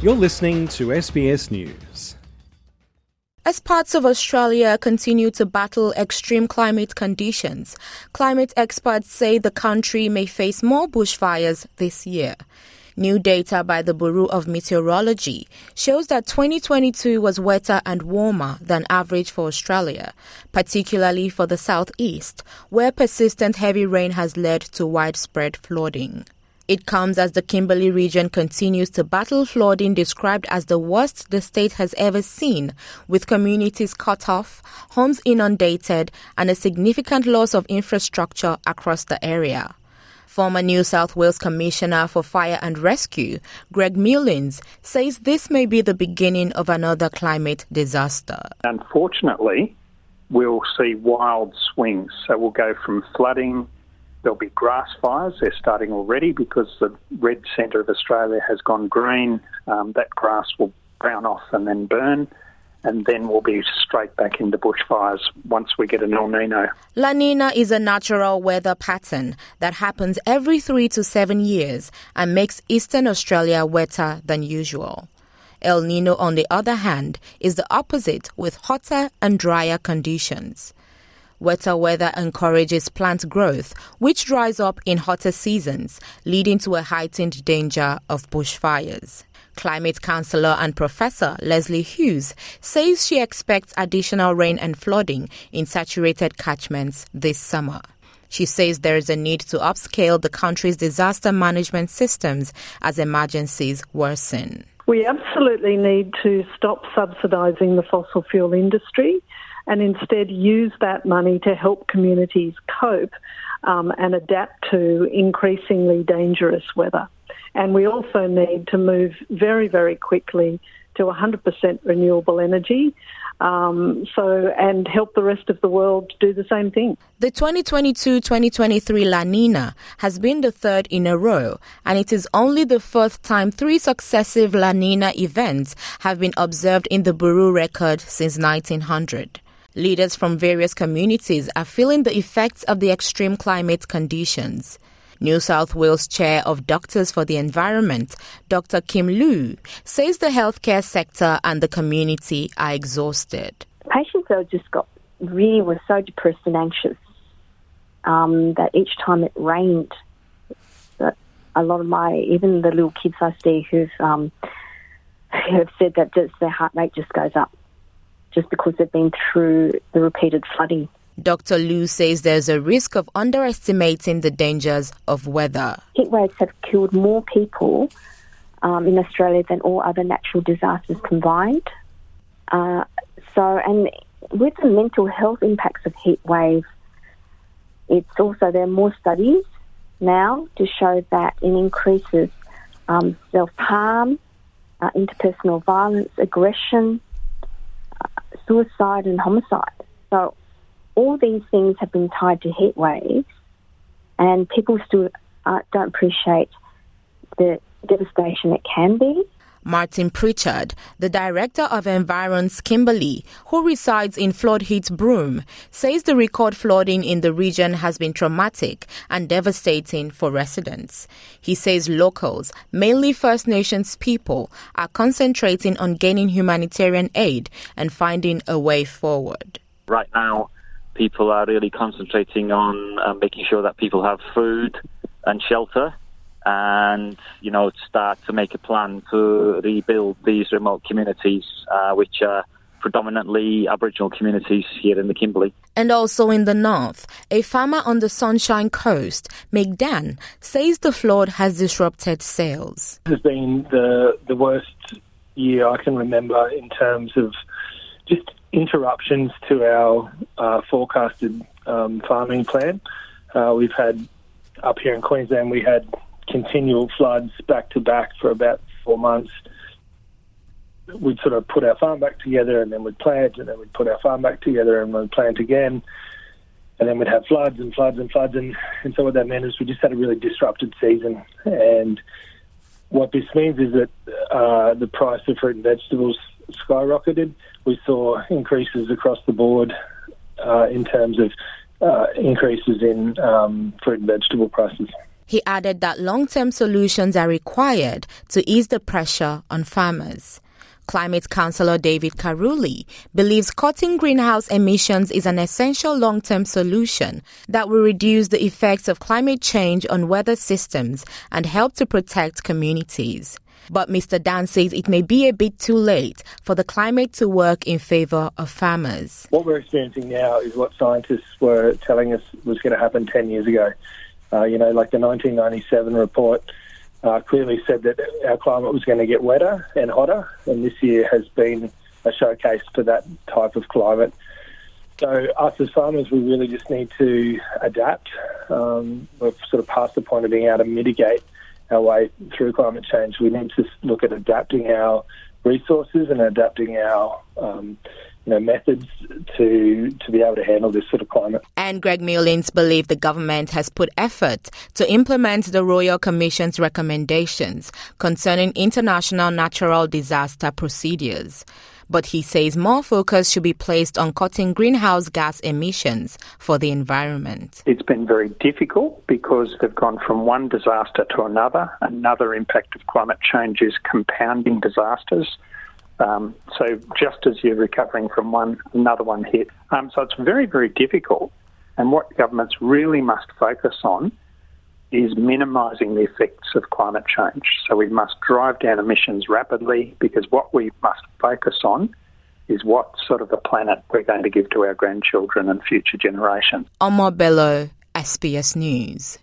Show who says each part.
Speaker 1: You're listening to SBS News.
Speaker 2: As parts of Australia continue to battle extreme climate conditions, climate experts say the country may face more bushfires this year. New data by the Bureau of Meteorology shows that 2022 was wetter and warmer than average for Australia, particularly for the southeast, where persistent heavy rain has led to widespread flooding. It comes as the Kimberley region continues to battle flooding described as the worst the state has ever seen, with communities cut off, homes inundated, and a significant loss of infrastructure across the area. Former New South Wales Commissioner for Fire and Rescue, Greg Mullins, says this may be the beginning of another climate disaster.
Speaker 3: Unfortunately, we'll see wild swings. So we'll go from flooding There'll be grass fires. They're starting already because the red centre of Australia has gone green. Um, that grass will brown off and then burn. And then we'll be straight back into bushfires once we get an El Nino.
Speaker 2: La Nina is a natural weather pattern that happens every three to seven years and makes eastern Australia wetter than usual. El Nino, on the other hand, is the opposite with hotter and drier conditions. Wetter weather encourages plant growth, which dries up in hotter seasons, leading to a heightened danger of bushfires. Climate counselor and professor Lesley Hughes says she expects additional rain and flooding in saturated catchments this summer. She says there is a need to upscale the country's disaster management systems as emergencies worsen.
Speaker 4: We absolutely need to stop subsidising the fossil fuel industry and instead use that money to help communities cope um, and adapt to increasingly dangerous weather. And we also need to move very, very quickly to 100% renewable energy. Um, so, and help the rest of the world do the same thing.
Speaker 2: The 2022 2023 La Nina has been the third in a row, and it is only the fourth time three successive La Nina events have been observed in the Bureau record since 1900. Leaders from various communities are feeling the effects of the extreme climate conditions. New South Wales Chair of Doctors for the Environment, Dr. Kim Loo, says the healthcare sector and the community are exhausted.
Speaker 5: Patients are just got really were so depressed and anxious um, that each time it rained, a lot of my even the little kids I see who've um, have said that just their heart rate just goes up just because they've been through the repeated flooding.
Speaker 2: Dr. Loo says there's a risk of underestimating the dangers of weather.
Speaker 5: Heat waves have killed more people um, in Australia than all other natural disasters combined. Uh, so, and with the mental health impacts of heat waves, it's also there are more studies now to show that it increases um, self harm, uh, interpersonal violence, aggression, suicide and homicide. So all these things have been tied to heat waves, and people still uh, don't appreciate the devastation it can be.
Speaker 2: Martin Pritchard, the director of Environs Kimberley, who resides in flood hit Broome, says the record flooding in the region has been traumatic and devastating for residents. He says locals, mainly First Nations people, are concentrating on gaining humanitarian aid and finding a way forward.
Speaker 6: Right now, people are really concentrating on uh, making sure that people have food and shelter and you know start to make a plan to rebuild these remote communities, uh, which are predominantly Aboriginal communities here in the Kimberley.
Speaker 2: And also in the north, a farmer on the Sunshine Coast, McDan, says the flood has disrupted sales.
Speaker 7: This has been the the worst year I can remember in terms of just interruptions to our uh, forecasted um, farming plan. Uh, we've had up here in Queensland, we had continual floods back to back for about four months. We'd sort of put our farm back together and then we'd plant and then we'd put our farm back together and we'd plant again. And then we'd have floods and floods and floods. And, and so what that meant is we just had a really disrupted season. And what this means is that uh, the price of fruit and vegetables skyrocketed. We saw increases across the board uh, in terms of uh, increases in um, fruit and vegetable prices.
Speaker 2: He added that long term solutions are required to ease the pressure on farmers. Climate Councillor David Karoly believes cutting greenhouse emissions is an essential long term solution that will reduce the effects of climate change on weather systems and help to protect communities. But Mr. Dan says it may be a bit too late for the climate to work in favour of farmers.
Speaker 7: What we're experiencing now is what scientists were telling us was going to happen 10 years ago. Uh, you know, like the 1997 report uh, clearly said that our climate was going to get wetter and hotter, and this year has been a showcase for that type of climate. So, us as farmers, we really just need to adapt. Um, we're sort of past the point of being able to mitigate our way through climate change. We need to look at adapting our resources and adapting our um, know, methods to to be able to handle this sort of climate.
Speaker 2: And Greg Mullins believes the government has put effort to implement the Royal Commission's recommendations concerning international natural disaster procedures but he says more focus should be placed on cutting greenhouse gas emissions for the environment.
Speaker 3: It's been very difficult because they've gone from one disaster to another. Another impact of climate change is compounding disasters. Um, so just as you're recovering from one, another one hit. Um, so it's very, very difficult. And what governments really must focus on is minimising the effects of climate change. So we must drive down emissions rapidly because what we must focus on is what sort of a planet we're going to give to our grandchildren and future generations.
Speaker 2: Omar Bello, SBS News.